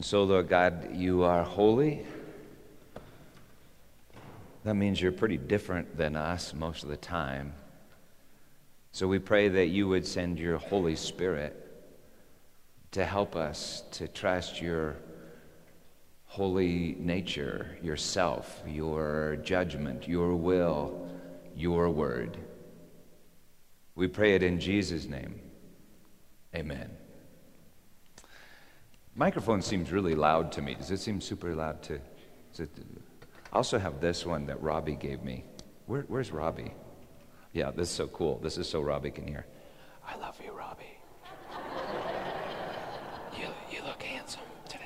And so, Lord God, you are holy. That means you're pretty different than us most of the time. So we pray that you would send your Holy Spirit to help us to trust your holy nature, yourself, your judgment, your will, your word. We pray it in Jesus' name. Amen. Microphone seems really loud to me. Does it seem super loud to? It, I also have this one that Robbie gave me. Where, where's Robbie? Yeah, this is so cool. This is so Robbie can hear. I love you, Robbie. you, you look handsome today.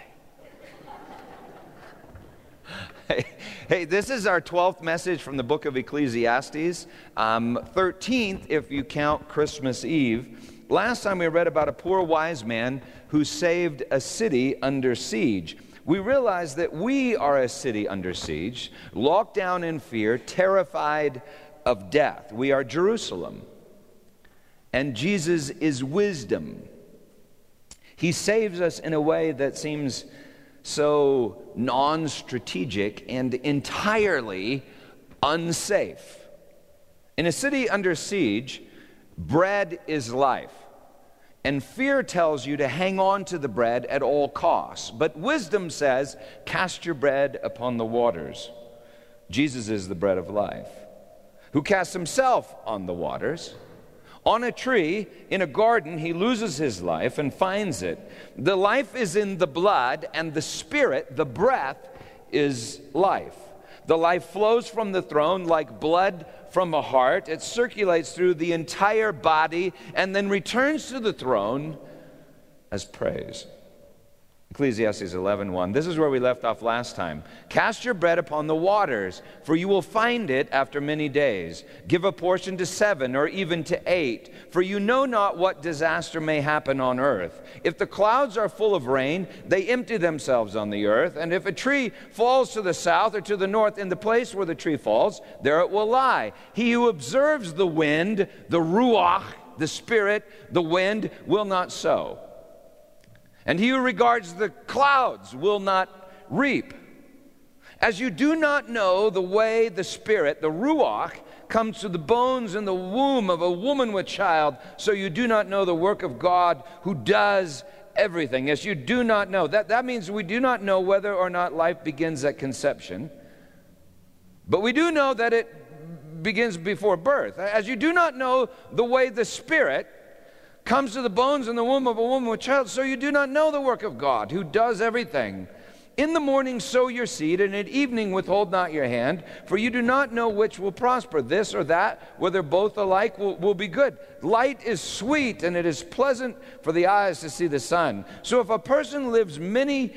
Hey, hey, this is our 12th message from the book of Ecclesiastes, um, 13th if you count Christmas Eve. Last time we read about a poor wise man who saved a city under siege we realize that we are a city under siege, locked down in fear, terrified of death. We are Jerusalem. And Jesus is wisdom. He saves us in a way that seems so non strategic and entirely unsafe. In a city under siege, bread is life. And fear tells you to hang on to the bread at all costs. But wisdom says, cast your bread upon the waters. Jesus is the bread of life, who casts himself on the waters. On a tree, in a garden, he loses his life and finds it. The life is in the blood, and the spirit, the breath, is life. The life flows from the throne like blood from a heart. It circulates through the entire body and then returns to the throne as praise. Ecclesiastes 11:1. This is where we left off last time. Cast your bread upon the waters, for you will find it after many days. Give a portion to 7 or even to 8, for you know not what disaster may happen on earth. If the clouds are full of rain, they empty themselves on the earth, and if a tree falls to the south or to the north in the place where the tree falls, there it will lie. He who observes the wind, the ruach, the spirit, the wind will not sow and he who regards the clouds will not reap. As you do not know the way the Spirit, the Ruach, comes to the bones in the womb of a woman with child, so you do not know the work of God who does everything. As you do not know. That, that means we do not know whether or not life begins at conception, but we do know that it begins before birth. As you do not know the way the Spirit, comes to the bones in the womb of a woman with child, so you do not know the work of God, who does everything. In the morning sow your seed, and at evening withhold not your hand, for you do not know which will prosper, this or that, whether both alike will, will be good. Light is sweet, and it is pleasant for the eyes to see the sun. So if a person lives many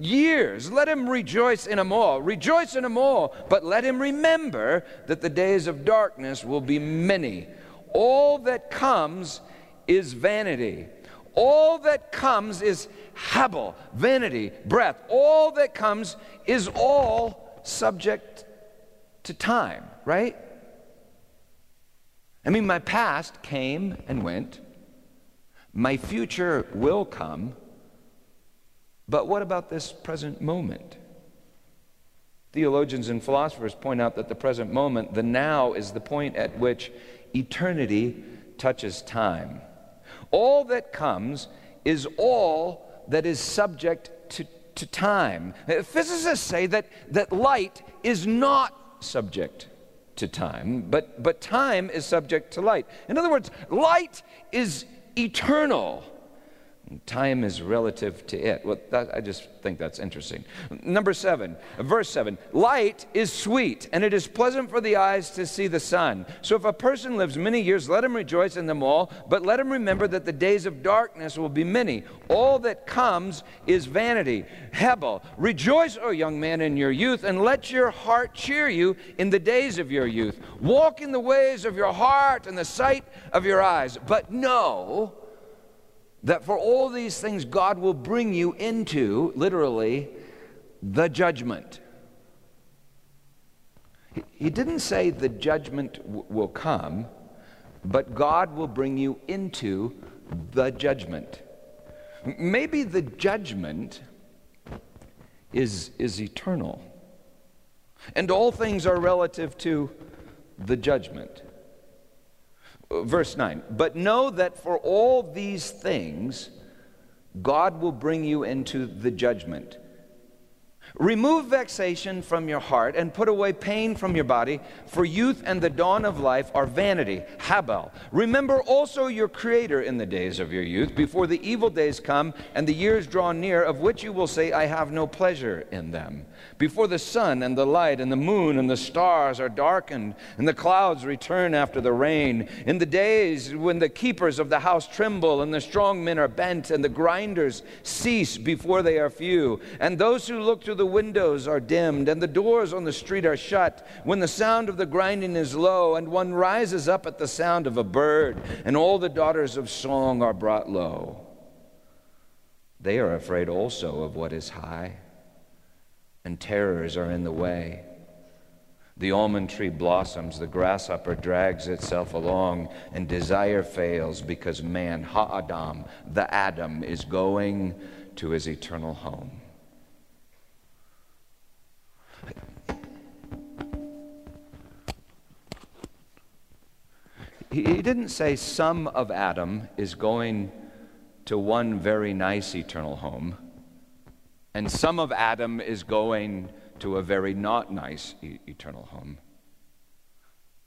years, let him rejoice in them all. Rejoice in them all, but let him remember that the days of darkness will be many. All that comes is vanity. All that comes is habel, vanity, breath. All that comes is all subject to time, right? I mean, my past came and went. My future will come. But what about this present moment? Theologians and philosophers point out that the present moment, the now, is the point at which eternity touches time. All that comes is all that is subject to, to time. Uh, physicists say that, that light is not subject to time, but, but time is subject to light. In other words, light is eternal. Time is relative to it. Well, that, I just think that's interesting. Number seven, verse seven light is sweet, and it is pleasant for the eyes to see the sun. So if a person lives many years, let him rejoice in them all, but let him remember that the days of darkness will be many. All that comes is vanity. Hebel, rejoice, O young man, in your youth, and let your heart cheer you in the days of your youth. Walk in the ways of your heart and the sight of your eyes, but know that for all these things, God will bring you into, literally, the judgment. He didn't say the judgment w- will come, but God will bring you into the judgment. Maybe the judgment is, is eternal. And all things are relative to the judgment. Verse 9, but know that for all these things, God will bring you into the judgment. Remove vexation from your heart and put away pain from your body, for youth and the dawn of life are vanity. Habal. Remember also your Creator in the days of your youth, before the evil days come and the years draw near, of which you will say, I have no pleasure in them before the sun and the light and the moon and the stars are darkened, and the clouds return after the rain, in the days when the keepers of the house tremble, and the strong men are bent, and the grinders cease before they are few, and those who look through the windows are dimmed, and the doors on the street are shut, when the sound of the grinding is low, and one rises up at the sound of a bird, and all the daughters of song are brought low. They are afraid also of what is high and terrors are in the way. The almond tree blossoms, the grasshopper drags itself along, and desire fails because man, Ha-Adam, the Adam, is going to his eternal home. He didn't say some of Adam is going to one very nice eternal home. And some of Adam is going to a very not nice e- eternal home.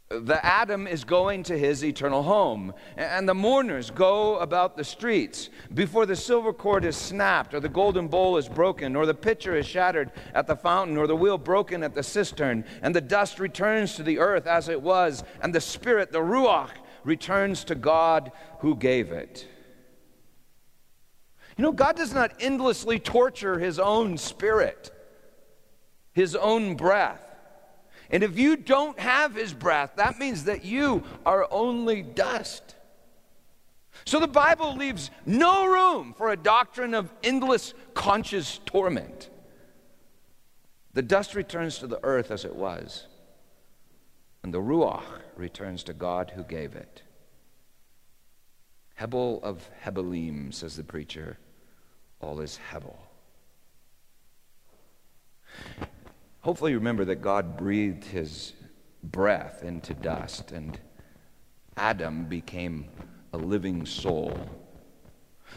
The Adam is going to his eternal home, and the mourners go about the streets before the silver cord is snapped, or the golden bowl is broken, or the pitcher is shattered at the fountain, or the wheel broken at the cistern, and the dust returns to the earth as it was, and the spirit, the Ruach, returns to God who gave it. You know, God does not endlessly torture his own spirit, his own breath. And if you don't have his breath, that means that you are only dust. So the Bible leaves no room for a doctrine of endless conscious torment. The dust returns to the earth as it was, and the Ruach returns to God who gave it. Hebel of Hebelim, says the preacher all is Hebel. Hopefully, you remember that God breathed his breath into dust, and Adam became a living soul.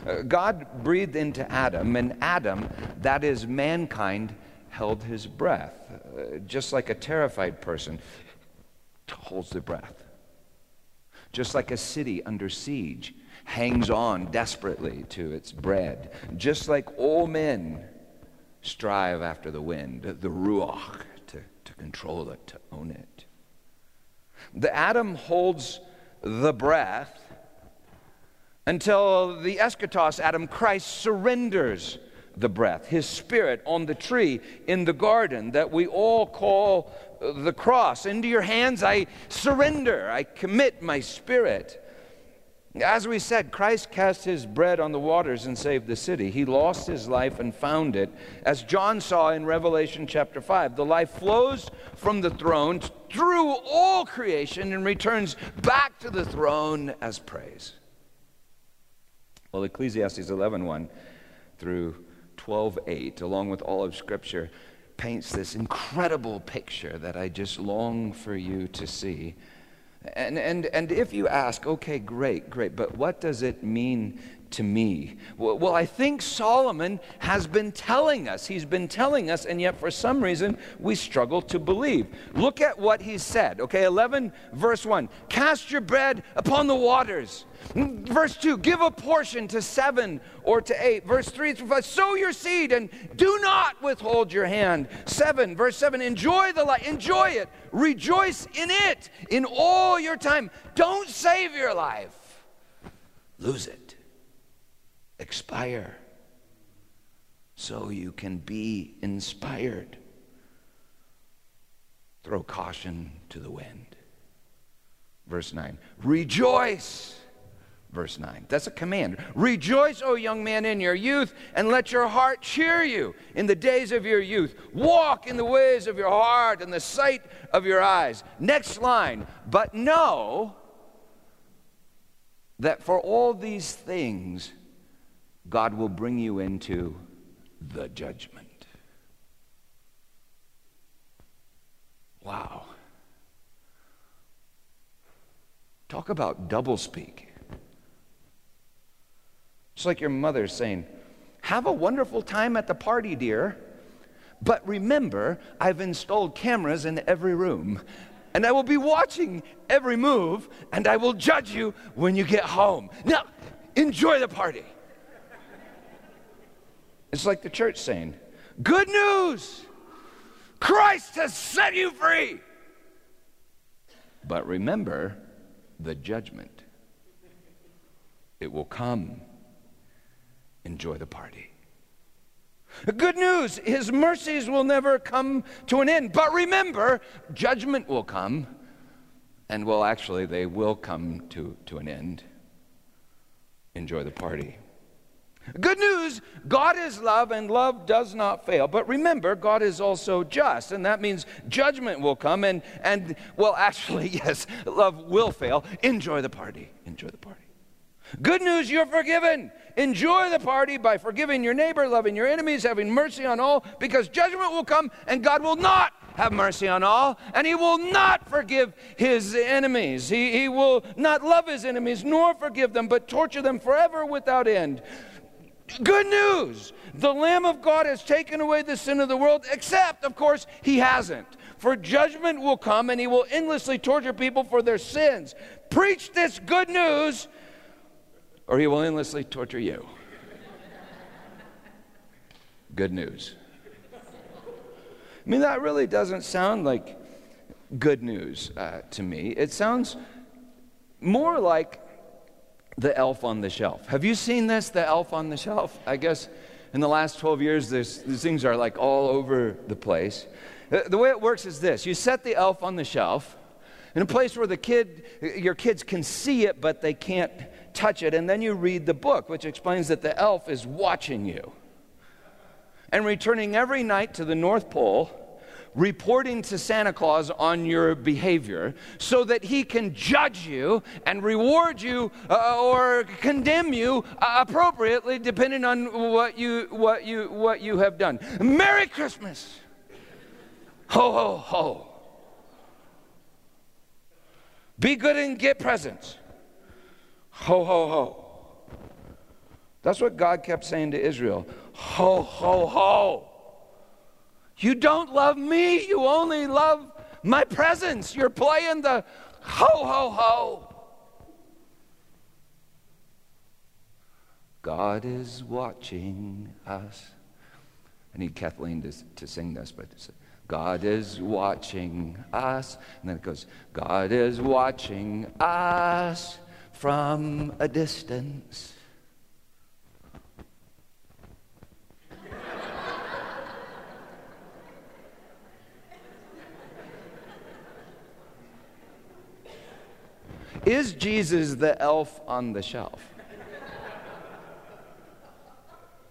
Uh, God breathed into Adam, and Adam, that is mankind, held his breath, uh, just like a terrified person holds their breath. Just like a city under siege hangs on desperately to its bread, just like all men strive after the wind, the ruach, to, to control it, to own it. The Adam holds the breath until the eschatos Adam Christ surrenders the breath, his spirit on the tree in the garden that we all call the cross. Into your hands I surrender, I commit my spirit. As we said, Christ cast his bread on the waters and saved the city. He lost his life and found it. As John saw in Revelation chapter 5, the life flows from the throne through all creation and returns back to the throne as praise. Well, Ecclesiastes 11:1 through 12:8, along with all of Scripture, paints this incredible picture that I just long for you to see and, and, and if you ask, okay, great, great, but what does it mean to me? Well, I think Solomon has been telling us. He's been telling us, and yet for some reason we struggle to believe. Look at what he said. Okay, 11, verse 1 Cast your bread upon the waters. Mm, verse 2 Give a portion to seven or to eight. Verse 3 through 5 Sow your seed and do not withhold your hand. 7, verse 7 Enjoy the light, enjoy it, rejoice in it in all your time. Don't save your life, lose it expire so you can be inspired. Throw caution to the wind. Verse 9 Rejoice. Verse 9. That's a command. Rejoice, O young man, in your youth, and let your heart cheer you in the days of your youth. Walk in the ways of your heart and the sight of your eyes. Next line. But know that for all these things, God will bring you into the judgment. Wow. Talk about doublespeak. It's like your mother saying, Have a wonderful time at the party, dear. But remember, I've installed cameras in every room, and I will be watching every move, and I will judge you when you get home. Now, enjoy the party. It's like the church saying, Good news! Christ has set you free. But remember the judgment. It will come. Enjoy the party. Good news, his mercies will never come to an end. But remember, judgment will come, and well, actually, they will come to, to an end. Enjoy the party. Good news God is love and love does not fail. But remember, God is also just, and that means judgment will come. And, and well, actually, yes, love will fail. Enjoy the party. Enjoy the party. Good news, you're forgiven. Enjoy the party by forgiving your neighbor, loving your enemies, having mercy on all, because judgment will come and God will not have mercy on all, and He will not forgive His enemies. He, he will not love His enemies nor forgive them, but torture them forever without end. Good news! The Lamb of God has taken away the sin of the world, except, of course, He hasn't. For judgment will come and He will endlessly torture people for their sins. Preach this good news, or He will endlessly torture you. good news. I mean, that really doesn't sound like good news uh, to me. It sounds more like the elf on the shelf. Have you seen this, the elf on the shelf? I guess in the last 12 years, these things are like all over the place. Uh, the way it works is this you set the elf on the shelf in a place where the kid, your kids can see it, but they can't touch it. And then you read the book, which explains that the elf is watching you and returning every night to the North Pole reporting to Santa Claus on your behavior so that he can judge you and reward you uh, or condemn you uh, appropriately depending on what you, what, you, what you have done. Merry Christmas! Ho, ho, ho. Be good and get presents. Ho, ho, ho. That's what God kept saying to Israel. Ho, ho, ho. You don't love me, you only love my presents. You're playing the ho, ho, ho. God is watching us. I need Kathleen to, to sing this, but God is watching us. And then it goes, God is watching us from a distance. Is Jesus the elf on the shelf?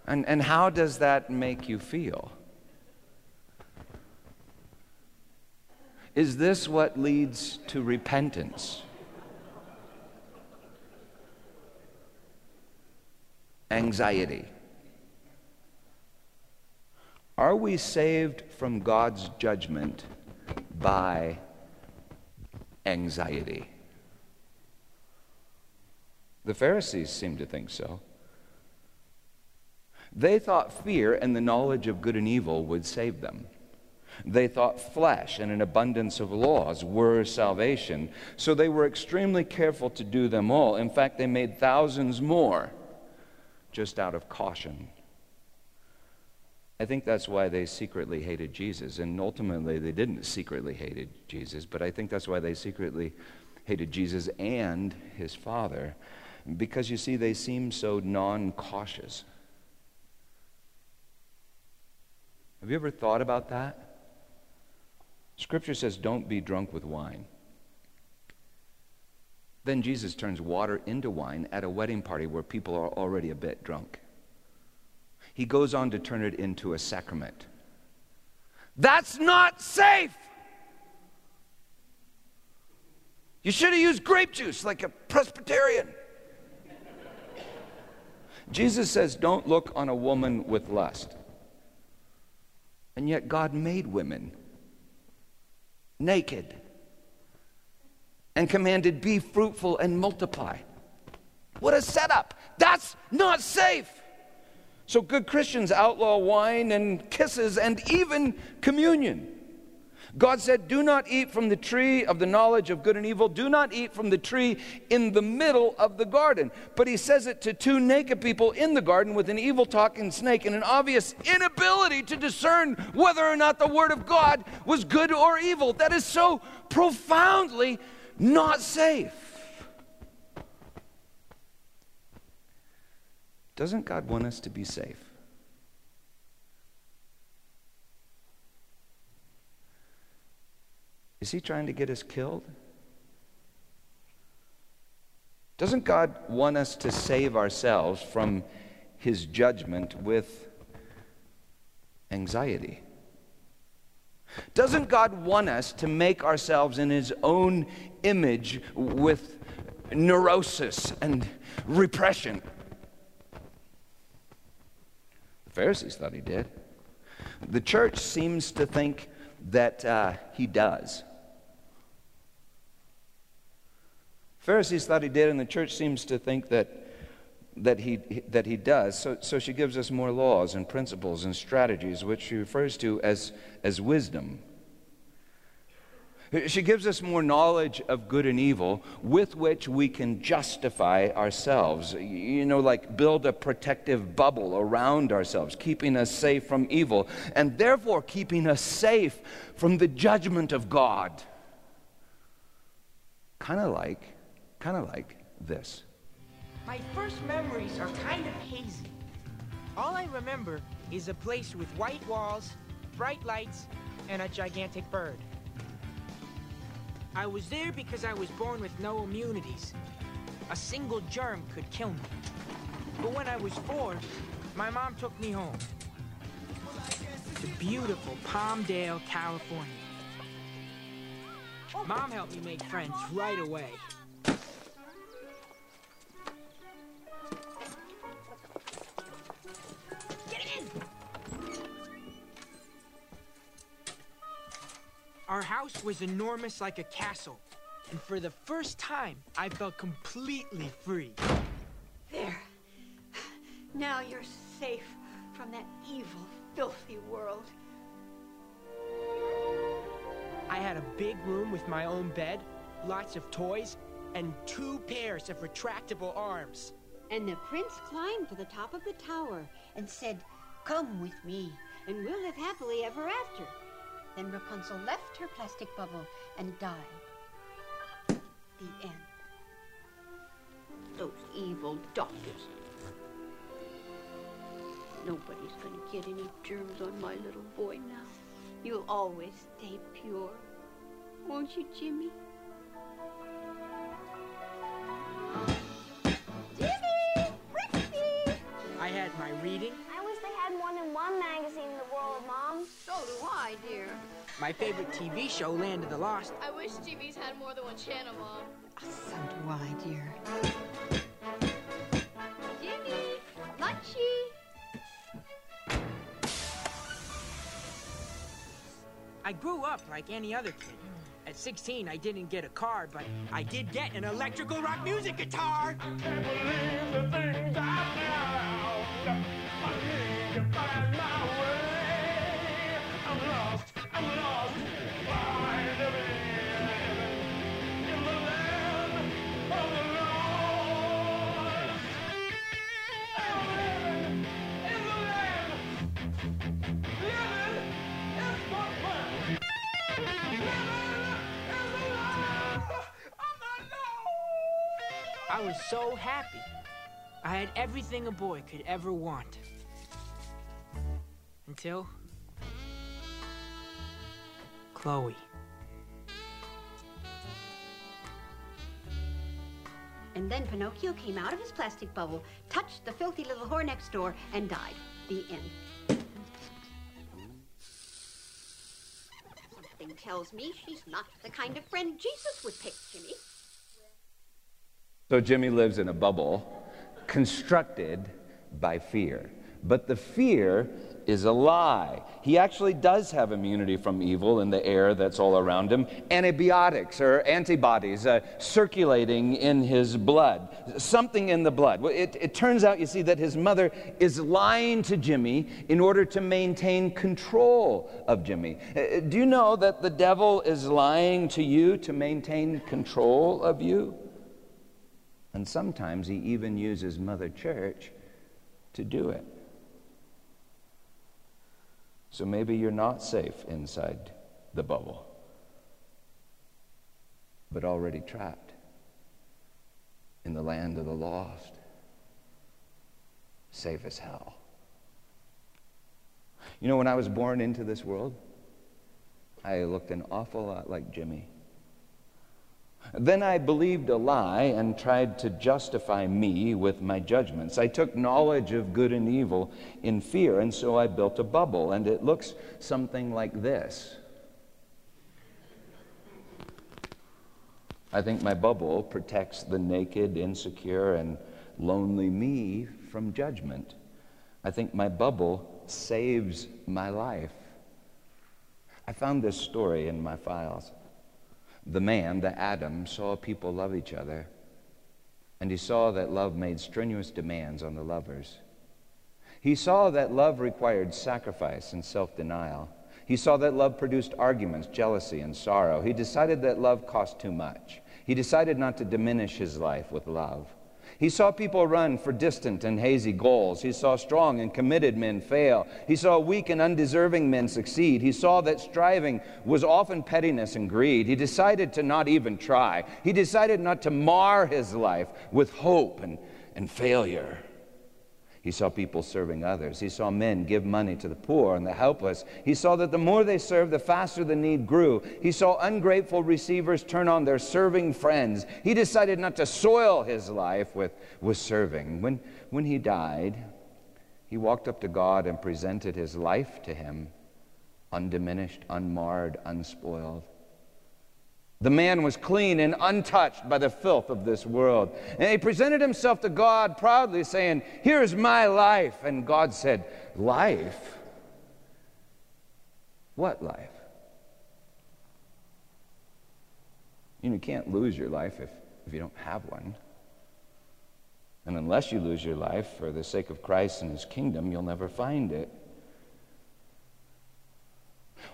And, and how does that make you feel? Is this what leads to repentance? Anxiety. Are we saved from God's judgment by anxiety? The Pharisees seemed to think so. They thought fear and the knowledge of good and evil would save them. They thought flesh and an abundance of laws were salvation, so they were extremely careful to do them all. In fact, they made thousands more just out of caution. I think that's why they secretly hated Jesus. And ultimately, they didn't secretly hate Jesus, but I think that's why they secretly hated Jesus and his Father because you see, they seem so non cautious. Have you ever thought about that? Scripture says, don't be drunk with wine. Then Jesus turns water into wine at a wedding party where people are already a bit drunk. He goes on to turn it into a sacrament. That's not safe! You should have used grape juice like a Presbyterian. Jesus says, Don't look on a woman with lust. And yet, God made women naked. and commanded, Be fruitful and multiply. What a setup! That's not safe. So good Christians outlaw wine and kisses and even communion. God said, Do not eat from the tree of the knowledge of good and evil. Do not eat from the tree in the middle of the garden. But he says it to two naked people in the garden with an evil talking snake and an obvious inability to discern whether or not the word of God was good or evil. That is so profoundly not safe. Doesn't God want us to be safe? Is he trying to get us killed? Doesn't God want us to save ourselves from his judgment with anxiety? Doesn't God want us to make ourselves in his own image with neurosis and repression? The Pharisees thought he did. The church seems to think that uh, he does. Pharisees thought he did, and the church seems to think that, that, he, that he does. So, so she gives us more laws and principles and strategies, which she refers to as, as wisdom. She gives us more knowledge of good and evil with which we can justify ourselves. You know, like build a protective bubble around ourselves, keeping us safe from evil, and therefore keeping us safe from the judgment of God. Kind of like kind of like this. My first memories are kind of hazy. All I remember is a place with white walls, bright lights, and a gigantic bird. I was there because I was born with no immunities. A single germ could kill me. But when I was four, my mom took me home. To beautiful Palmdale, California. Mom helped me make friends right away. Our house was enormous like a castle. And for the first time, I felt completely free. There. Now you're safe from that evil, filthy world. I had a big room with my own bed, lots of toys, and two pairs of retractable arms. And the prince climbed to the top of the tower and said, Come with me, and we'll live happily ever after. Then Rapunzel left her plastic bubble and died. The end. Those evil doctors. Nobody's gonna get any germs on my little boy now. You'll always stay pure. Won't you, Jimmy? Jimmy! My favorite TV show, Land of the Lost. I wish TVs had more than one channel, Mom. Ah, so do I, dear. Jimmy, Munchie. I grew up like any other kid. At 16, I didn't get a car, but I did get an electrical rock music guitar. I was so happy. I had everything a boy could ever want. Until... Chloe. And then Pinocchio came out of his plastic bubble, touched the filthy little whore next door, and died. The end. Something tells me she's not the kind of friend Jesus would pick, Jimmy. So Jimmy lives in a bubble constructed by fear. But the fear is a lie. He actually does have immunity from evil in the air that's all around him. Antibiotics or antibodies uh, circulating in his blood, something in the blood. It, it turns out, you see, that his mother is lying to Jimmy in order to maintain control of Jimmy. Uh, do you know that the devil is lying to you to maintain control of you? And sometimes he even uses Mother Church to do it. So maybe you're not safe inside the bubble, but already trapped in the land of the lost, safe as hell. You know, when I was born into this world, I looked an awful lot like Jimmy. Then I believed a lie and tried to justify me with my judgments. I took knowledge of good and evil in fear, and so I built a bubble, and it looks something like this. I think my bubble protects the naked, insecure, and lonely me from judgment. I think my bubble saves my life. I found this story in my files the man, the Adam, saw people love each other, and he saw that love made strenuous demands on the lovers. He saw that love required sacrifice and self denial. He saw that love produced arguments, jealousy, and sorrow. He decided that love cost too much. He decided not to diminish his life with love. He saw people run for distant and hazy goals. He saw strong and committed men fail. He saw weak and undeserving men succeed. He saw that striving was often pettiness and greed. He decided to not even try. He decided not to mar his life with hope and, and failure. He saw people serving others. He saw men give money to the poor and the helpless. He saw that the more they served, the faster the need grew. He saw ungrateful receivers turn on their serving friends. He decided not to soil his life with, with serving. When, when he died, he walked up to God and presented his life to him, undiminished, unmarred, unspoiled. The man was clean and untouched by the filth of this world. And he presented himself to God proudly, saying, Here's my life. And God said, Life? What life? You, know, you can't lose your life if, if you don't have one. And unless you lose your life for the sake of Christ and his kingdom, you'll never find it.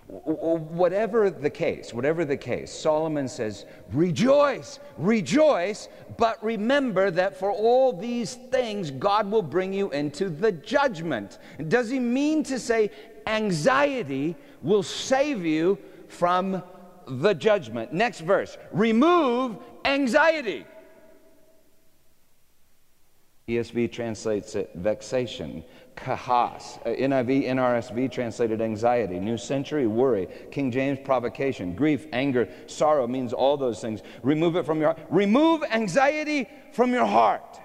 Whatever the case, whatever the case, Solomon says, rejoice, rejoice, but remember that for all these things, God will bring you into the judgment. Does he mean to say anxiety will save you from the judgment? Next verse remove anxiety. ESV translates it vexation kahas. Uh, NIV, NRSV translated anxiety. New Century, worry. King James, provocation. Grief, anger, sorrow means all those things. Remove it from your heart. Remove anxiety from your heart.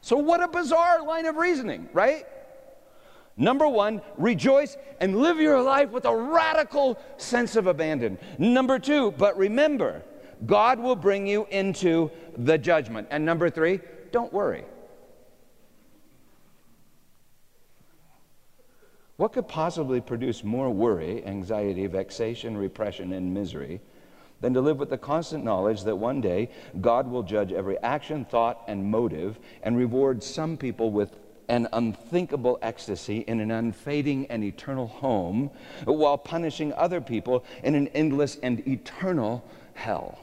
So, what a bizarre line of reasoning, right? Number one, rejoice and live your life with a radical sense of abandon. Number two, but remember, God will bring you into the judgment. And number three, don't worry. What could possibly produce more worry, anxiety, vexation, repression, and misery than to live with the constant knowledge that one day God will judge every action, thought, and motive and reward some people with an unthinkable ecstasy in an unfading and eternal home, while punishing other people in an endless and eternal hell?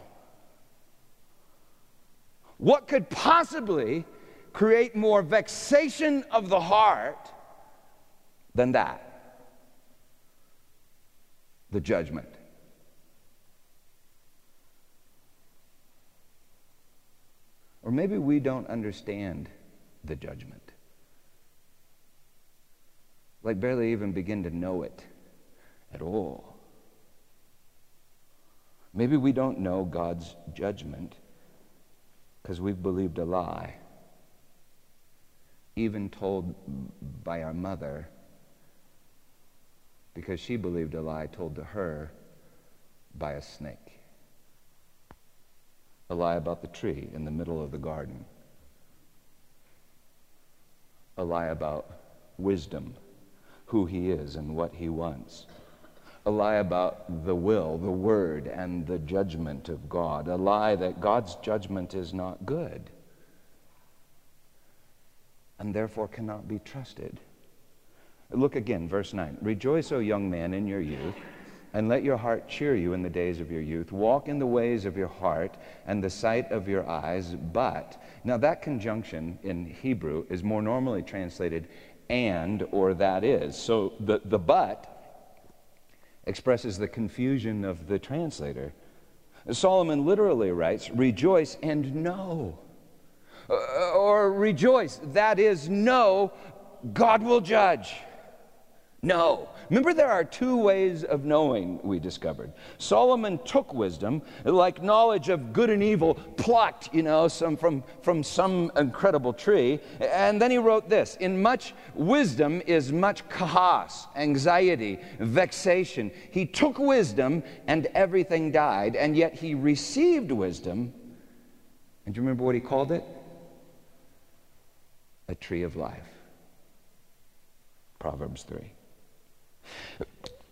What could possibly create more vexation of the heart than that? The judgment. Or maybe we don't understand the judgment. Like, barely even begin to know it at all. Maybe we don't know God's judgment because we've believed a lie, even told by our mother, because she believed a lie told to her by a snake. A lie about the tree in the middle of the garden. a lie about wisdom, who he is and what he wants. A lie about the will, the word, and the judgment of God. A lie that God's judgment is not good and therefore cannot be trusted. Look again, verse 9. Rejoice, O young man, in your youth, and let your heart cheer you in the days of your youth. Walk in the ways of your heart and the sight of your eyes, but. Now, that conjunction in Hebrew is more normally translated and or that is. So the, the but expresses the confusion of the translator. Solomon literally writes, Rejoice and know. Uh, or rejoice, that is, know God will judge. No. Remember, there are two ways of knowing, we discovered. Solomon took wisdom, like knowledge of good and evil, plucked, you know, some, from, from some incredible tree. And then he wrote this In much wisdom is much kahas, anxiety, vexation. He took wisdom, and everything died, and yet he received wisdom. And do you remember what he called it? A tree of life. Proverbs 3.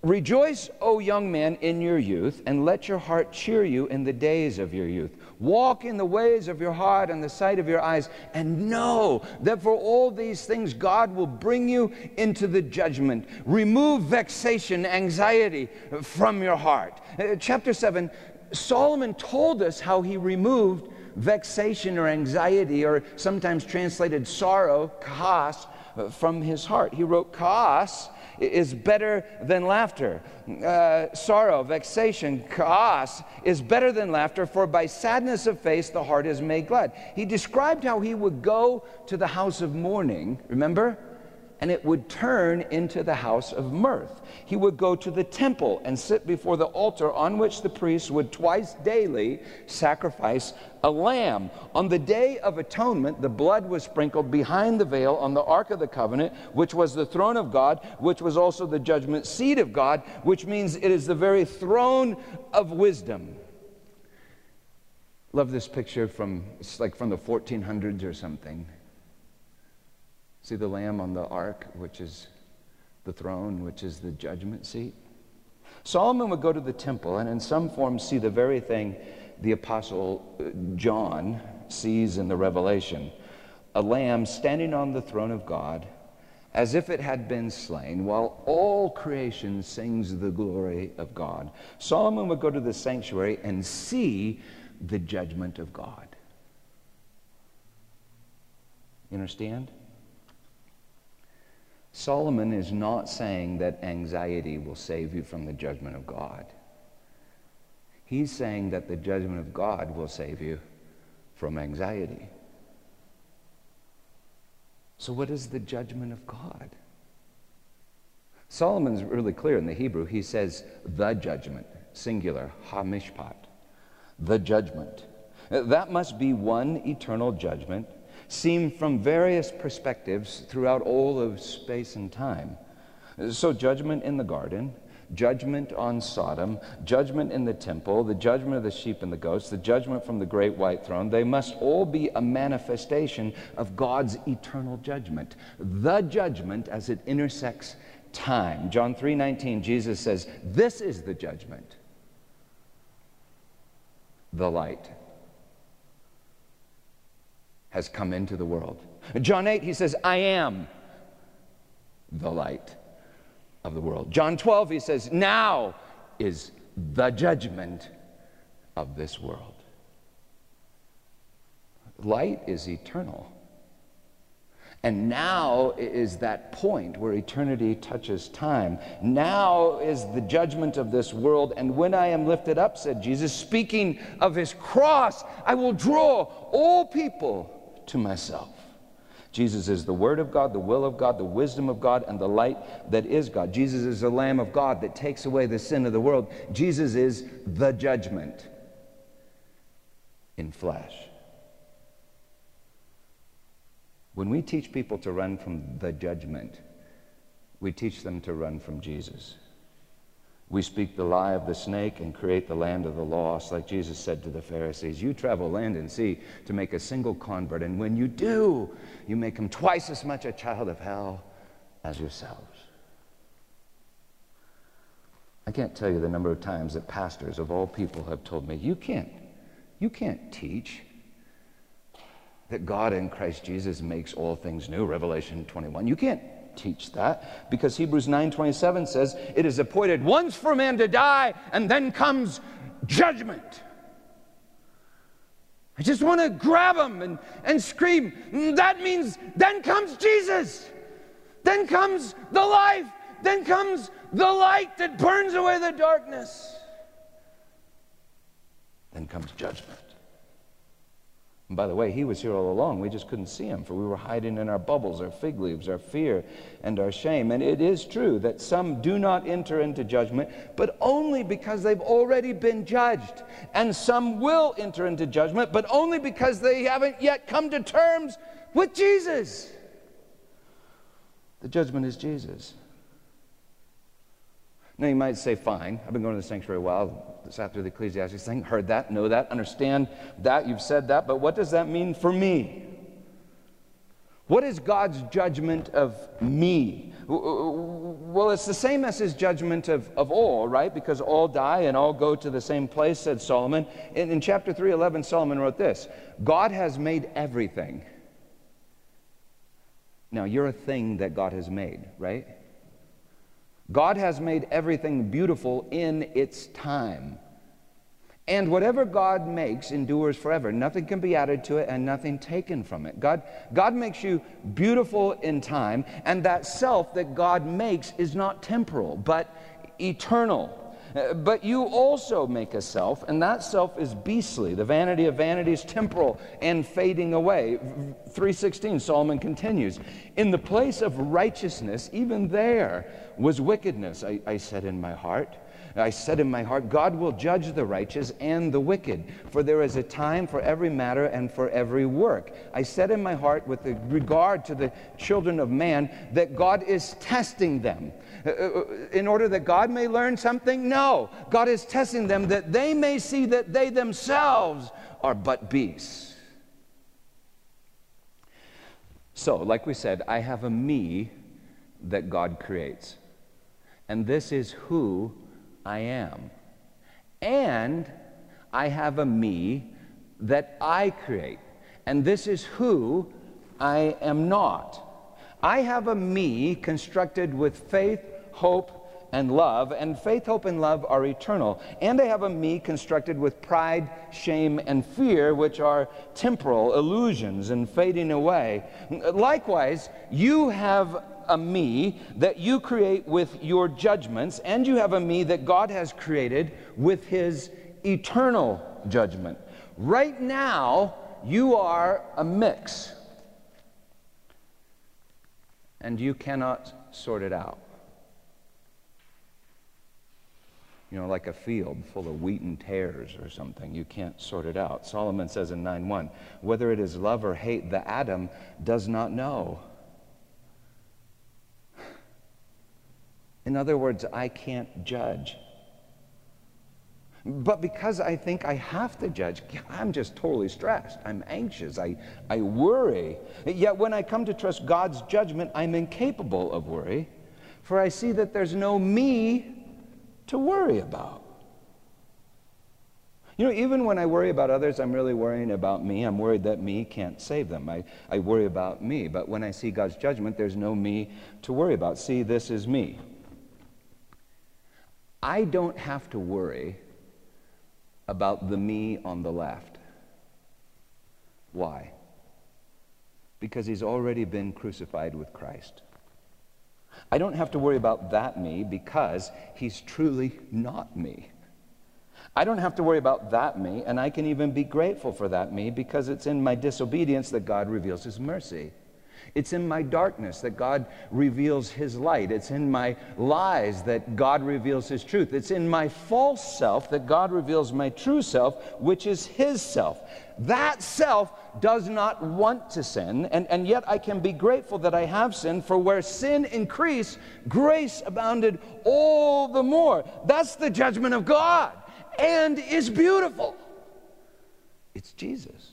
Rejoice, O young man, in your youth, and let your heart cheer you in the days of your youth. Walk in the ways of your heart and the sight of your eyes, and know that for all these things God will bring you into the judgment. Remove vexation, anxiety from your heart. Uh, chapter 7, Solomon told us how he removed vexation or anxiety, or sometimes translated sorrow, kahas, from his heart. He wrote, Kahas is better than laughter. Uh, sorrow, vexation, kahas is better than laughter, for by sadness of face the heart is made glad. He described how he would go to the house of mourning, remember? And it would turn into the house of mirth. He would go to the temple and sit before the altar on which the priest would twice daily sacrifice a lamb. On the day of atonement, the blood was sprinkled behind the veil on the Ark of the Covenant, which was the throne of God, which was also the judgment seat of God, which means it is the very throne of wisdom. Love this picture from, it's like from the 1400s or something See the lamb on the ark, which is the throne, which is the judgment seat? Solomon would go to the temple and, in some form, see the very thing the apostle uh, John sees in the Revelation a lamb standing on the throne of God as if it had been slain, while all creation sings the glory of God. Solomon would go to the sanctuary and see the judgment of God. You understand? Solomon is not saying that anxiety will save you from the judgment of God. He's saying that the judgment of God will save you from anxiety. So, what is the judgment of God? Solomon's really clear in the Hebrew. He says, the judgment, singular, hamishpat, the judgment. That must be one eternal judgment seen from various perspectives throughout all of space and time. So, judgment in the garden, judgment on Sodom, judgment in the temple, the judgment of the sheep and the goats, the judgment from the great white throne, they must all be a manifestation of God's eternal judgment. The judgment as it intersects time. John 3:19 Jesus says, "This is the judgment. The light has come into the world. John 8, he says, I am the light of the world. John 12, he says, Now is the judgment of this world. Light is eternal. And now is that point where eternity touches time. Now is the judgment of this world. And when I am lifted up, said Jesus, speaking of his cross, I will draw all people to myself. Jesus is the Word of God, the will of God, the wisdom of God, and the light that is God. Jesus is the Lamb of God that takes away the sin of the world. Jesus is the judgment in flesh. When we teach people to run from the judgment, we teach them to run from Jesus. We speak the lie of the snake and create the land of the lost, like Jesus said to the Pharisees. You travel land and sea to make a single convert, and when you do, you make him twice as much a child of hell as yourselves. I can't tell you the number of times that pastors of all people have told me, you can't, you can't teach that God in Christ Jesus makes all things new, Revelation 21. You can't teach that because Hebrews 9:27 says it is appointed once for man to die and then comes judgment. I just want to grab him and, and scream. That means then comes Jesus. Then comes the life. Then comes the light that burns away the darkness. Then comes judgment. And by the way, he was here all along. We just couldn't see him, for we were hiding in our bubbles, our fig leaves, our fear, and our shame. And it is true that some do not enter into judgment, but only because they've already been judged. And some will enter into judgment, but only because they haven't yet come to terms with Jesus. The judgment is Jesus. Now, you might say, fine, I've been going to the sanctuary a while this after the Ecclesiastes thing, heard that, know that, understand that, you've said that, but what does that mean for me? What is God's judgment of me? Well, it's the same as his judgment of, of all, right? Because all die and all go to the same place, said Solomon. In, in chapter 311, Solomon wrote this God has made everything. Now, you're a thing that God has made, right? God has made everything beautiful in its time. And whatever God makes endures forever. Nothing can be added to it and nothing taken from it. God, God makes you beautiful in time, and that self that God makes is not temporal, but eternal. Uh, but you also make a self, and that self is beastly. The vanity of vanities, temporal and fading away. 316, Solomon continues In the place of righteousness, even there was wickedness, I, I said in my heart. I said in my heart, God will judge the righteous and the wicked, for there is a time for every matter and for every work. I said in my heart, with regard to the children of man, that God is testing them. In order that God may learn something? No. God is testing them that they may see that they themselves are but beasts. So, like we said, I have a me that God creates. And this is who I am. And I have a me that I create. And this is who I am not. I have a me constructed with faith, hope, and love, and faith, hope, and love are eternal. And they have a me constructed with pride, shame, and fear, which are temporal illusions and fading away. Likewise, you have a me that you create with your judgments, and you have a me that God has created with his eternal judgment. Right now, you are a mix, and you cannot sort it out. You know, like a field full of wheat and tares or something. You can't sort it out. Solomon says in 9 1 whether it is love or hate, the atom does not know. In other words, I can't judge. But because I think I have to judge, I'm just totally stressed. I'm anxious. I, I worry. Yet when I come to trust God's judgment, I'm incapable of worry, for I see that there's no me to worry about. You know, even when I worry about others, I'm really worrying about me. I'm worried that me can't save them. I, I worry about me. But when I see God's judgment, there's no me to worry about. See, this is me. I don't have to worry about the me on the left. Why? Because he's already been crucified with Christ. I don't have to worry about that me because he's truly not me. I don't have to worry about that me, and I can even be grateful for that me because it's in my disobedience that God reveals his mercy. It's in my darkness that God reveals His light. It's in my lies that God reveals His truth. It's in my false self that God reveals my true self, which is His self. That self does not want to sin, and, and yet I can be grateful that I have sinned, for where sin increased, grace abounded all the more. That's the judgment of God, and is beautiful. It's Jesus.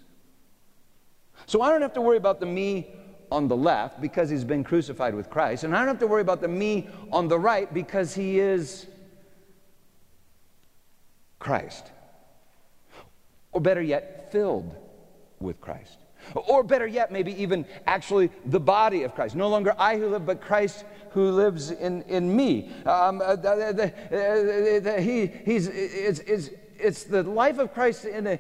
So I don't have to worry about the me on the left because he's been crucified with Christ, and I don't have to worry about the me on the right because he is Christ. Or better yet, filled with Christ. Or better yet, maybe even actually the body of Christ. No longer I who live, but Christ who lives in, in me. Um, uh, the, the, the, he, he's, it's, it's, it's the life of Christ in a,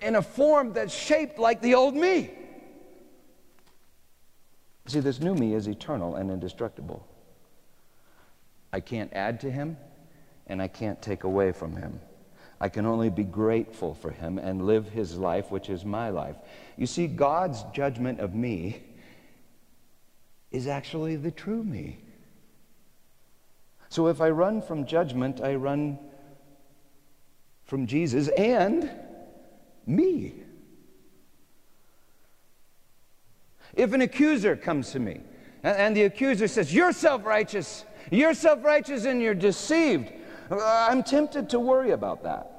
in a form that's shaped like the old me. See, this new me is eternal and indestructible. I can't add to him, and I can't take away from him. I can only be grateful for him and live his life, which is my life. You see, God's judgment of me is actually the true me. So if I run from judgment, I run from Jesus and me. If an accuser comes to me and, the accuser says, You're self righteous, you're self righteous and you're deceived, uh, I'm tempted to worry about that.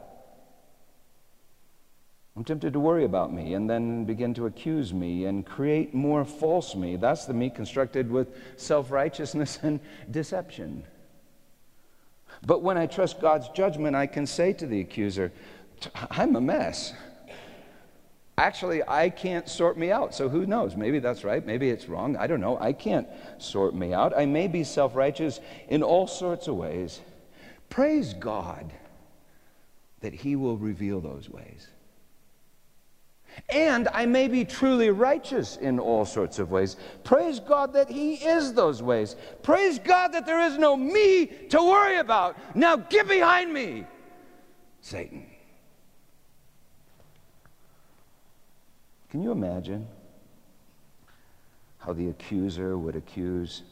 I'm tempted to worry about me and then begin to accuse me and create more false me. That's the me constructed with self righteousness and deception. But when I trust God's judgment, I can say to the accuser, I'm a mess actually, I can't sort me out. So who knows? Maybe that's right. Maybe it's wrong. I don't know. I can't sort me out. I may be self righteous in all sorts of ways. Praise God that He will reveal those ways. And I may be truly righteous in all sorts of ways. Praise God that He is those ways. Praise God that there is no me to worry about. Now get behind me, Satan. Can you imagine how the accuser would accuse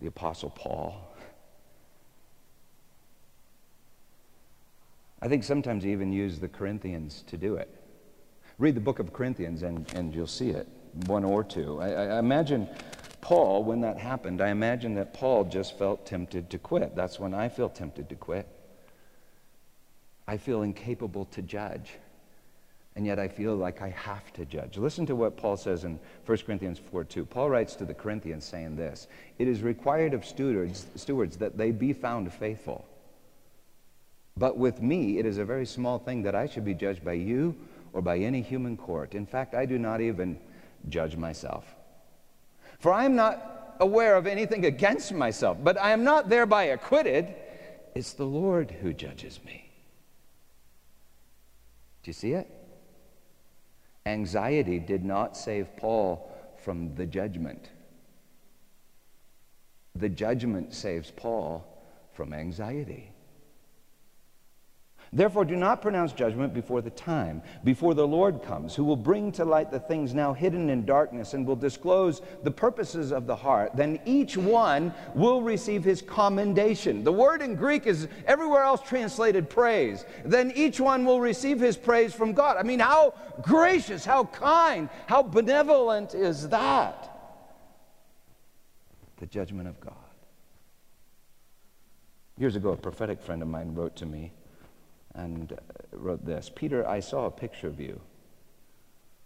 the Apostle Paul? I think sometimes he even used the Corinthians to do it. Read the book of Corinthians and, and you'll see it, one or two. I, I imagine Paul, when that happened, I imagine that Paul just felt tempted to quit. That's when I feel tempted to quit. I feel incapable to judge and yet I feel like I have to judge. Listen to what Paul says in 1 Corinthians 4 2. Paul writes to the Corinthians saying this It is required of stewards, stewards that they be found faithful. But with me, it is a very small thing that I should be judged by you or by any human court. In fact, I do not even judge myself. For I am not aware of anything against myself, but I am not thereby acquitted. It's the Lord who judges me. Do you see it? Anxiety did not save Paul from the judgment. The judgment saves Paul from anxiety. Therefore, do not pronounce judgment before the time, before the Lord comes, who will bring to light the things now hidden in darkness and will disclose the purposes of the heart. Then each one will receive his commendation. The word in Greek is everywhere else translated praise. Then each one will receive his praise from God. I mean, how gracious, how kind, how benevolent is that? The judgment of God. Years ago, a prophetic friend of mine wrote to me and uh, wrote this Peter, I saw a picture of you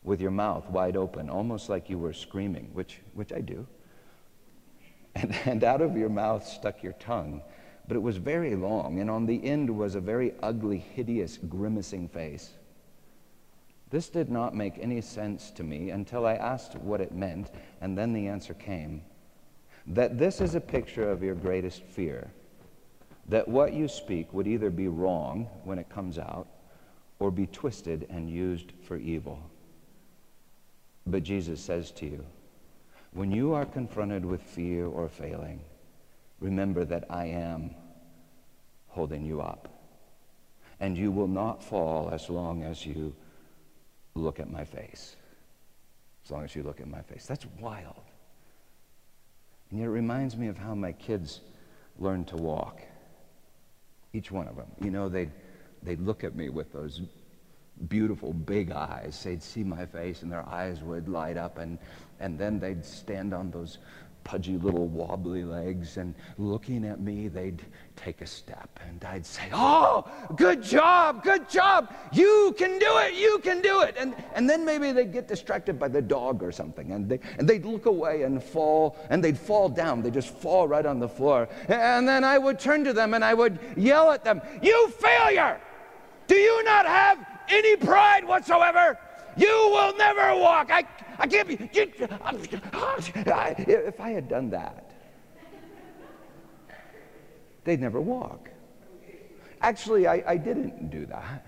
with your mouth wide open, almost like you were screaming, which, which I do. And, and out of your mouth stuck your tongue, but it was very long, and on the end was a very ugly, hideous, grimacing face. This did not make any sense to me until I asked what it meant, and then the answer came that this is a picture of your greatest fear that what you speak would either be wrong when it comes out or be twisted and used for evil. But Jesus says to you, when you are confronted with fear or failing, remember that I am holding you up. And you will not fall as long as you look at my face. as long as you look at my face. That's wild. And yet it reminds me of how my kids learned to walk. Each one of them. You know, they'd, they'd look at me with those beautiful big eyes. They'd see my face and their eyes would light up, and, and then they'd stand on those pudgy little wobbly legs and looking at me, they'd take a step and I'd say, Oh, good job, good job. You can do it, you can do it. And, and then maybe they'd get distracted by the dog or something and, they, and they'd look away and fall and they'd fall down. They'd just fall right on the floor. And then I would turn to them and I would yell at them, You failure! Do you not have any pride whatsoever? You will never walk. I, I can't be. You, if I had done that, they'd never walk. Actually, I, I didn't do that.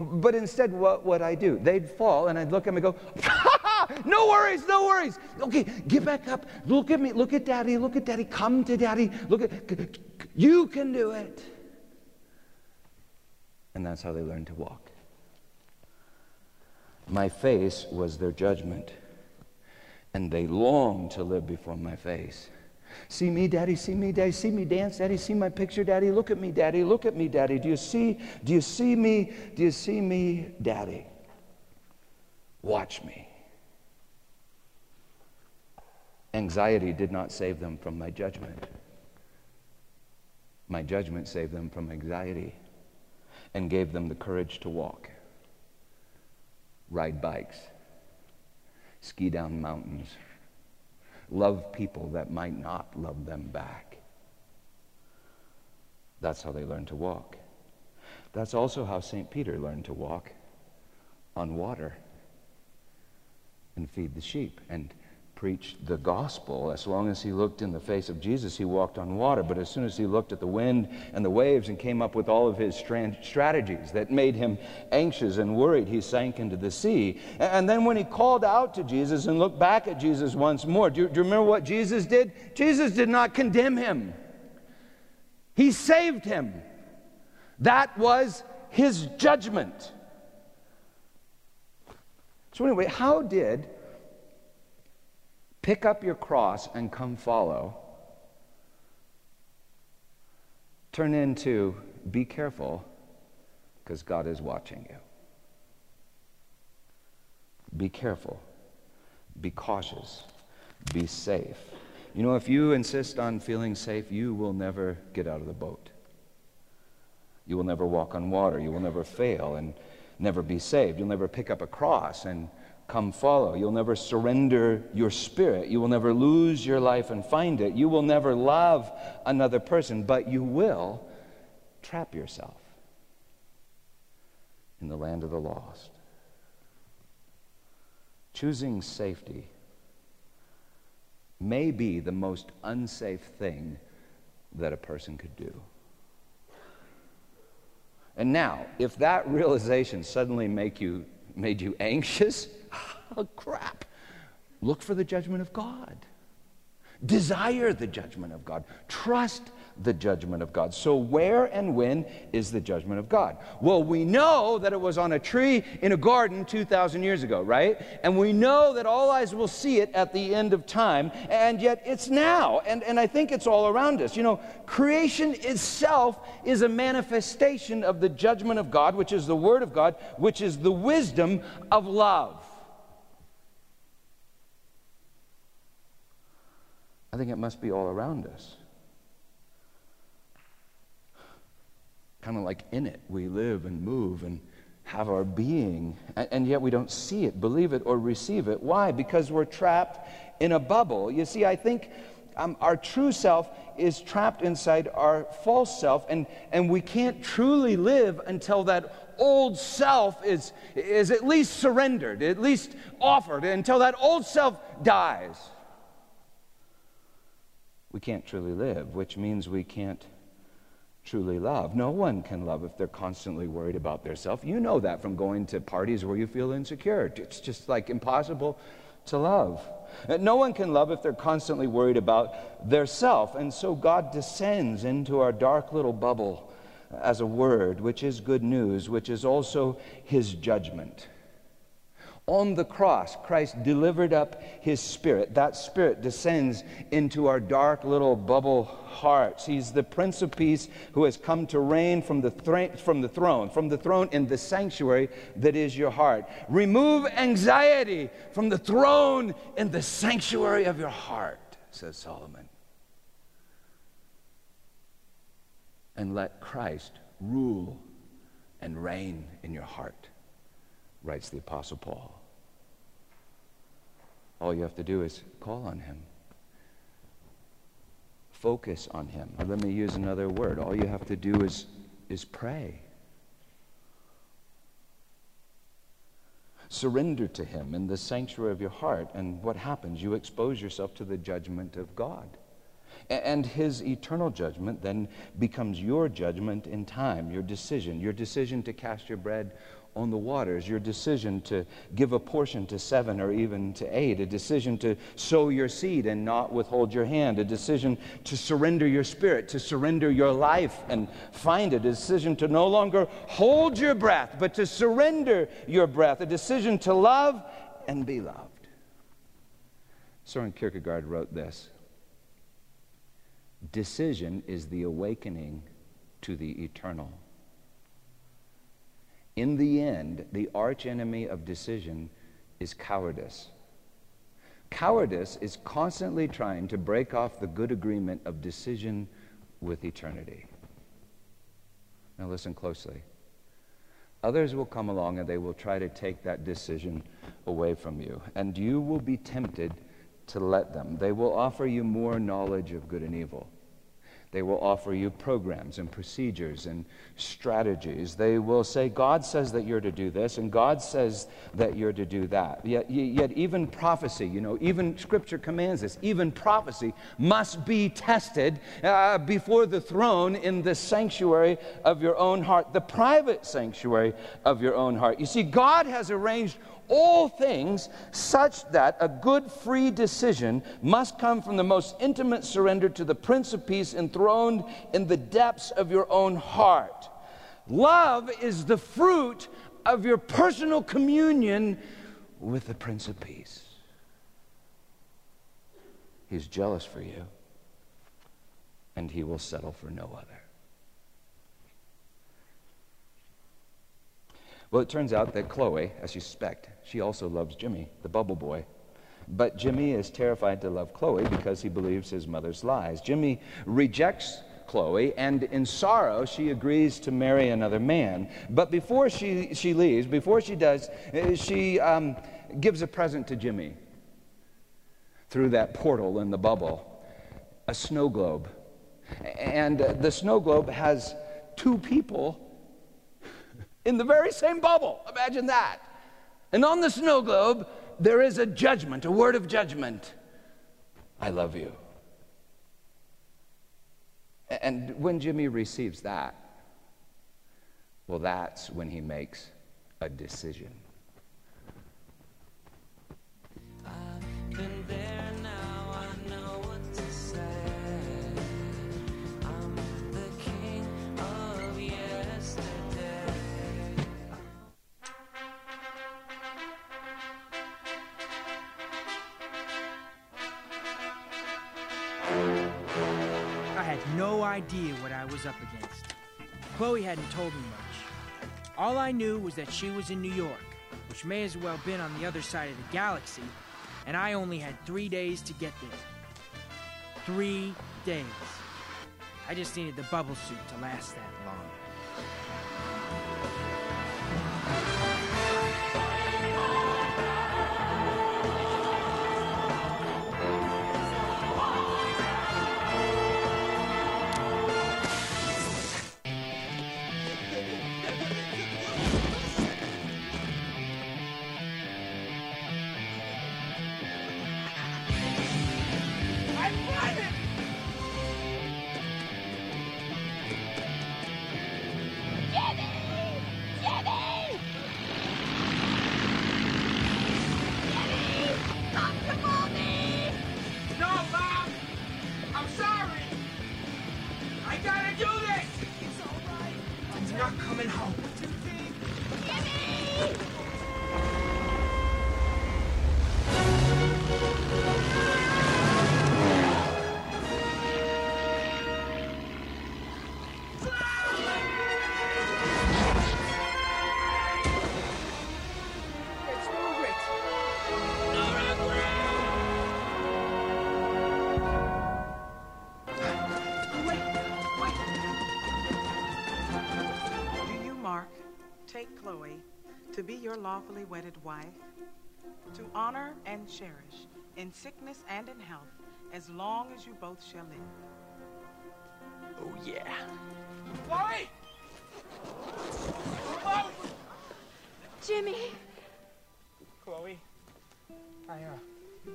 But instead, what would I do? They'd fall, and I'd look at them and go, No worries, no worries. Okay, get back up. Look at me. Look at daddy. Look at daddy. Come to daddy. Look at. You can do it. And that's how they learn to walk. My face was their judgment, and they longed to live before my face. See me, Daddy, see me, Daddy, see me dance, Daddy, see my picture, Daddy, look at me, Daddy, look at me, Daddy. Do you see, do you see me, do you see me, Daddy? Watch me. Anxiety did not save them from my judgment. My judgment saved them from anxiety and gave them the courage to walk ride bikes, ski down mountains, love people that might not love them back. That's how they learn to walk. That's also how St. Peter learned to walk on water and feed the sheep. And preached the gospel. As long as he looked in the face of Jesus, he walked on water. But as soon as he looked at the wind and the waves and came up with all of his strategies that made him anxious and worried, he sank into the sea. And then when he called out to Jesus and looked back at Jesus once more, do you, do you remember what Jesus did? Jesus did not condemn him, he saved him. That was his judgment. So, anyway, how did pick up your cross and come follow turn into be careful because God is watching you. Be careful. Be cautious. Be safe. You know, if you insist on feeling safe, you will never get out of the boat. You will never walk on water. You will never fail and never be saved. You'll never pick up a cross and come follow. You'll never surrender your spirit. You will never lose your life and find it. You will never love another person, but you will trap yourself in the land of the lost. Choosing safety may be the most unsafe thing that a person could do. And now, if that realization suddenly make you, made you anxious, oh, crap. Look for the judgment of God. Desire the judgment of God. Trust the judgment of God. So, where and when is the judgment of God? Well, we know that it was on a tree in a garden 2,000 years ago, right? And we know that all eyes will see it at the end of time, and yet it's now. And, and I think it's all around us. You know, creation itself is a manifestation of the judgment of God, which is the Word of God, which is the wisdom of love. I think it must be all around us. Kind of like in it, we live and move and have our being, and, yet we don't see it, believe it, or receive it. Why? Because we're trapped in a bubble. You see, I think um, our true self is trapped inside our false self, and, and we can't truly live until that old self is, is at least surrendered, at least offered, until that old self dies we can't truly live, which means we can't truly love. No one can love if they're constantly worried about their self. You know that from going to parties where you feel insecure. It's just like impossible to love. No one can love if they're constantly worried about their self. And so God descends into our dark little bubble as a word, which is good news, which is also his judgment. On the cross, Christ delivered up his spirit. That spirit descends into our dark little bubble hearts. He's the Prince of Peace who has come to reign from the, from the throne, from the throne in the sanctuary that is your heart. Remove anxiety from the throne in the sanctuary of your heart, says Solomon. And let Christ rule and reign in your heart, writes the Apostle Paul. All you have to do is call on Him. Focus on Him. Or let me use another word. All you have to do is, is pray. Surrender to Him in the sanctuary of your heart, and what happens? You expose yourself to the judgment of God. And his eternal judgment then becomes your judgment in time, your decision, your decision to cast your bread on the waters, your decision to give a portion to seven or even to eight, a decision to sow your seed and not withhold your hand, a decision to surrender your spirit, to surrender your life and find it, a decision to no longer hold your breath, but to surrender your breath, a decision to love and be loved. Soren Kierkegaard wrote this. Decision is the awakening to the eternal. In the end, the archenemy of decision is cowardice. Cowardice is constantly trying to break off the good agreement of decision with eternity. Now, listen closely. Others will come along and they will try to take that decision away from you, and you will be tempted to let them. They will offer you more knowledge of good and evil. They will offer you programs and procedures and strategies. They will say, God says that you're to do this, and God says that you're to do that. Yet, yet even prophecy, you know, even Scripture commands this, even prophecy must be tested uh, before the throne in the sanctuary of your own heart, the private sanctuary of your own heart. You see, God has arranged all things such that a good free decision must come from the most intimate surrender to the Prince of Peace enthroned in the depths of your own heart. Love is the fruit of your personal communion with the Prince of Peace. He's jealous for you, and he will settle for no other. Well, it turns out that Chloe, as you suspect, she also loves Jimmy, the bubble boy. But Jimmy is terrified to love Chloe because he believes his mother's lies. Jimmy rejects Chloe, and in sorrow, she agrees to marry another man. But before she, she leaves, before she does, eh, she um, gives a present to Jimmy through that portal in the bubble a snow globe. And uh, the snow globe has two people in the very same bubble. Imagine that. And on the snow globe, there is a judgment, a word of judgment. I love you. And when Jimmy receives that, well, that's when he makes a decision. Idea what I was up against. Chloe hadn't told me much. All I knew was that she was in New York, which may as well been on the other side of the galaxy, and I only had three days to get there. Three days. I just needed the bubble suit to last that long. Lawfully wedded wife, to honor and cherish in sickness and in health as long as you both shall live. Oh, yeah. Chloe! Jimmy! Chloe, I, uh,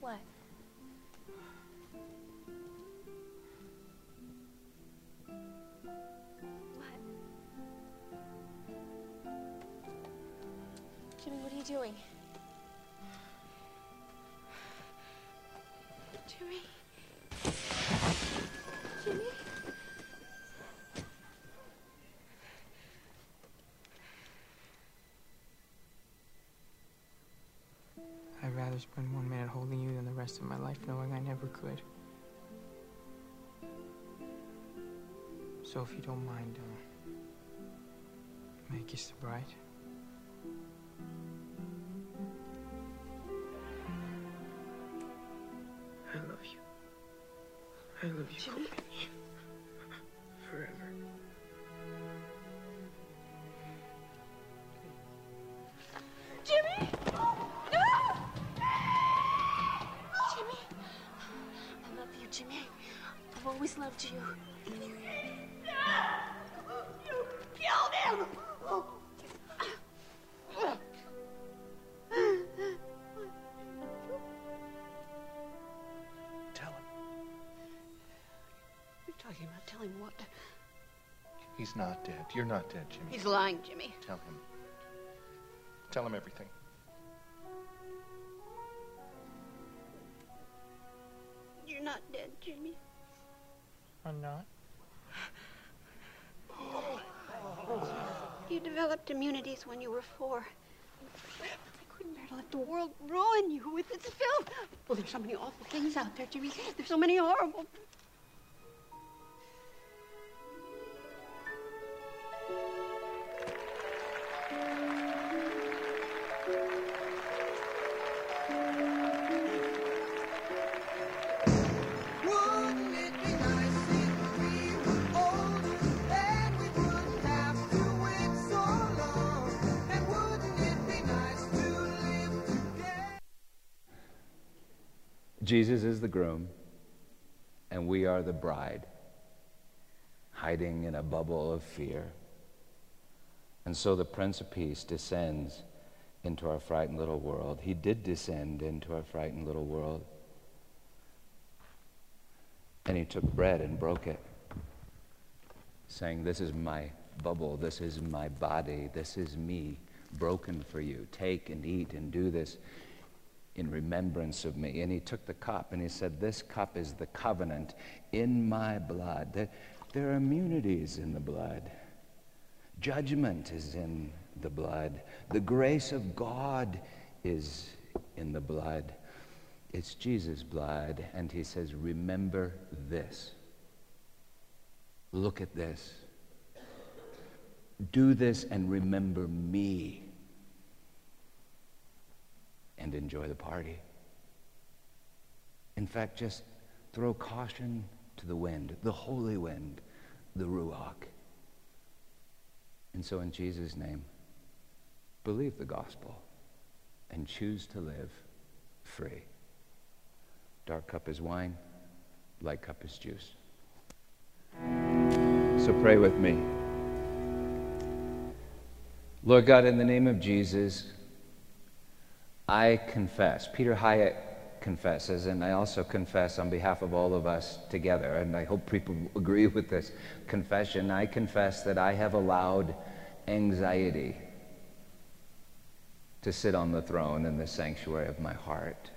What? What? Jimmy, what are you doing? Jimmy! Jimmy! I'd rather spend one minute holding you than the rest of my life knowing I never could. So if you don't mind, uh, may I kiss the bride? I love you. I love you, Chloe. Forever. Jimmy! No! Jimmy! I love you, Jimmy. I've always loved you. You killed him! He's not dead. You're not dead, Jimmy. He's lying, Jimmy. Tell him. Tell him everything. You're not dead, Jimmy. I'm not. You developed immunities when you were four. I couldn't bear to let the world ruin you with its filth. Well, there's so many awful things out there, Jimmy. There's so many horrible. Is the groom, and we are the bride, hiding in a bubble of fear. And so the Prince of Peace descends into our frightened little world. He did descend into our frightened little world. And he took bread and broke it, saying, This is my bubble, this is my body, this is me broken for you. Take and eat and do this in remembrance of me. And he took the cup and he said, This cup is the covenant in my blood. There, there are immunities in the blood. Judgment is in the blood. The grace of God is in the blood. It's Jesus' blood. And he says, Remember this. Look at this. Do this and remember me. And enjoy the party. In fact, just throw caution to the wind, the holy wind, the Ruach. And so, in Jesus' name, believe the gospel and choose to live free. Dark cup is wine, light cup is juice. So pray with me. Lord God, in the name of Jesus, I confess. Peter Hiett confesses, and I also confess on behalf of all of us together, and I hope people agree with this confession. I confess that I have allowed anxiety to sit on the throne in the sanctuary of my heart.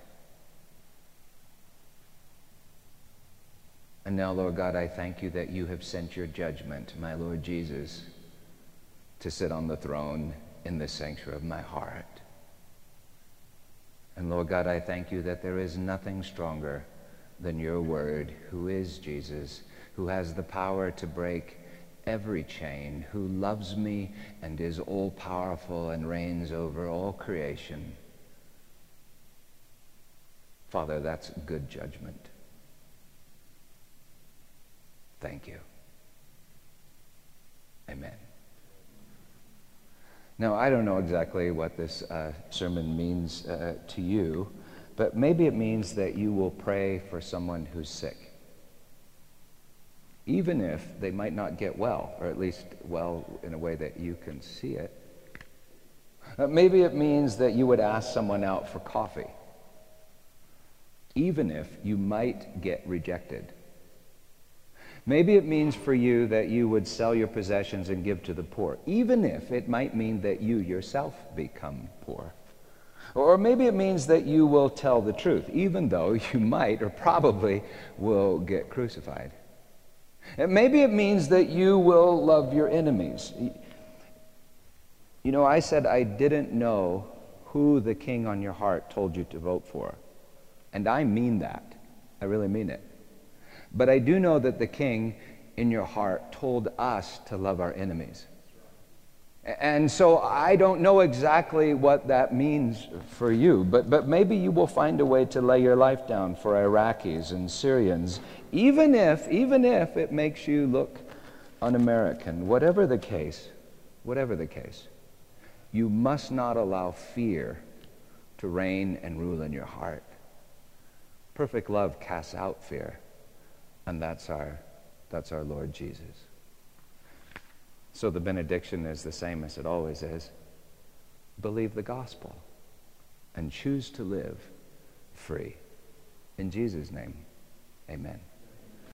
And now, Lord God, I thank you that you have sent your judgment, my Lord Jesus, to sit on the throne in the sanctuary of my heart. And Lord God, I thank you that there is nothing stronger than your word, who is Jesus, who has the power to break every chain, who loves me and is all powerful and reigns over all creation. Father, that's good judgment. Thank you. Amen. Now, I don't know exactly what this uh, sermon means uh, to you, but maybe it means that you will pray for someone who's sick. Even if they might not get well, or at least well in a way that you can see it. Uh, maybe it means that you would ask someone out for coffee, even if you might get rejected. Maybe it means for you that you would sell your possessions and give to the poor, even if it might mean that you yourself become poor. Or maybe it means that you will tell the truth, even though you might or probably will get crucified. And maybe it means that you will love your enemies. You know, I said I didn't know who the king on your heart told you to vote for. And I mean that. I really mean it. But I do know that the king in your heart told us to love our enemies. And so I don't know exactly what that means for you, but, but maybe you will find a way to lay your life down for Iraqis and Syrians, even if, even if it makes you look un-American. Whatever the case, whatever the case, you must not allow fear to reign and rule in your heart. Perfect love casts out fear. And that's our, that's our Lord Jesus. So the benediction is the same as it always is. Believe the gospel and choose to live free. In Jesus' name, amen.